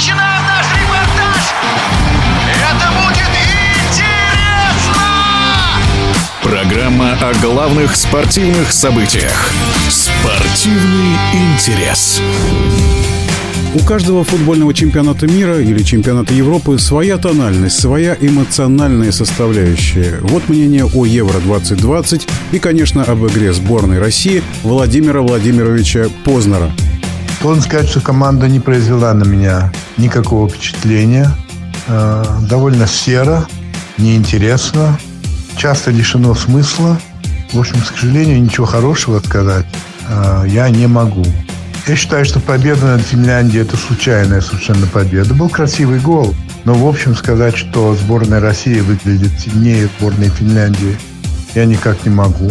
начинаем наш репортаж! Это будет интересно! Программа о главных спортивных событиях. Спортивный интерес. У каждого футбольного чемпионата мира или чемпионата Европы своя тональность, своя эмоциональная составляющая. Вот мнение о Евро-2020 и, конечно, об игре сборной России Владимира Владимировича Познера. Должен сказать, что команда не произвела на меня никакого впечатления. Э, довольно серо, неинтересно, часто лишено смысла. В общем, к сожалению, ничего хорошего сказать э, я не могу. Я считаю, что победа над Финляндией – это случайная совершенно победа. Был красивый гол, но, в общем, сказать, что сборная России выглядит сильнее сборной Финляндии, я никак не могу.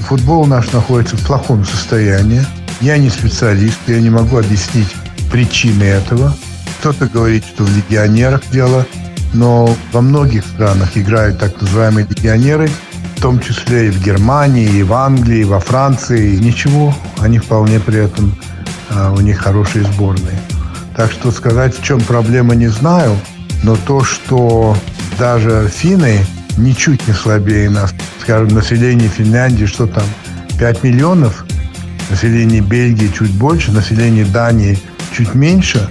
Футбол наш находится в плохом состоянии. Я не специалист, я не могу объяснить причины этого. Кто-то говорит, что в легионерах дело, но во многих странах играют так называемые легионеры, в том числе и в Германии, и в Англии, и во Франции. И ничего, они вполне при этом а, у них хорошие сборные. Так что сказать, в чем проблема, не знаю. Но то, что даже финны ничуть не слабее нас. Скажем, население Финляндии, что там, 5 миллионов, население Бельгии чуть больше, население Дании чуть меньше,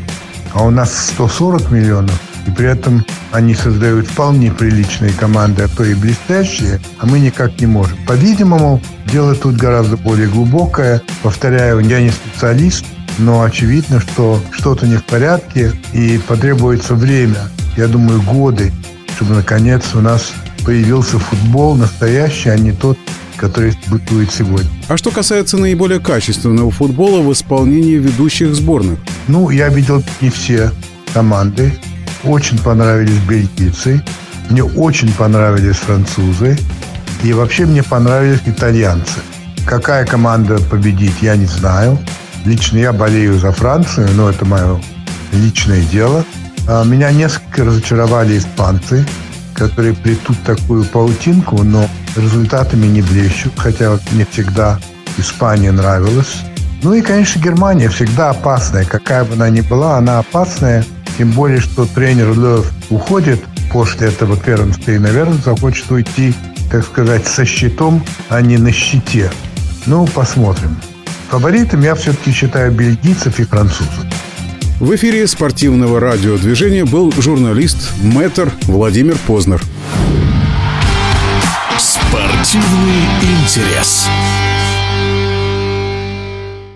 а у нас 140 миллионов. И при этом они создают вполне приличные команды, а то и блестящие, а мы никак не можем. По-видимому, дело тут гораздо более глубокое. Повторяю, я не специалист, но очевидно, что что-то не в порядке и потребуется время, я думаю, годы, чтобы наконец у нас появился футбол настоящий, а не тот, который бытует сегодня. А что касается наиболее качественного футбола в исполнении ведущих сборных? Ну, я видел не все команды. Очень понравились бельгийцы. Мне очень понравились французы. И вообще мне понравились итальянцы. Какая команда победит, я не знаю. Лично я болею за Францию, но это мое личное дело. А, меня несколько разочаровали испанцы, которые плетут такую паутинку, но результатами не блещут, хотя мне всегда Испания нравилась. Ну и, конечно, Германия всегда опасная. Какая бы она ни была, она опасная. Тем более, что тренер Лев уходит после этого первенства и, наверное, захочет уйти, так сказать, со щитом, а не на щите. Ну, посмотрим. Фаворитом я все-таки считаю бельгийцев и французов. В эфире спортивного радиодвижения был журналист Мэтр Владимир Познер. Спортивный интерес.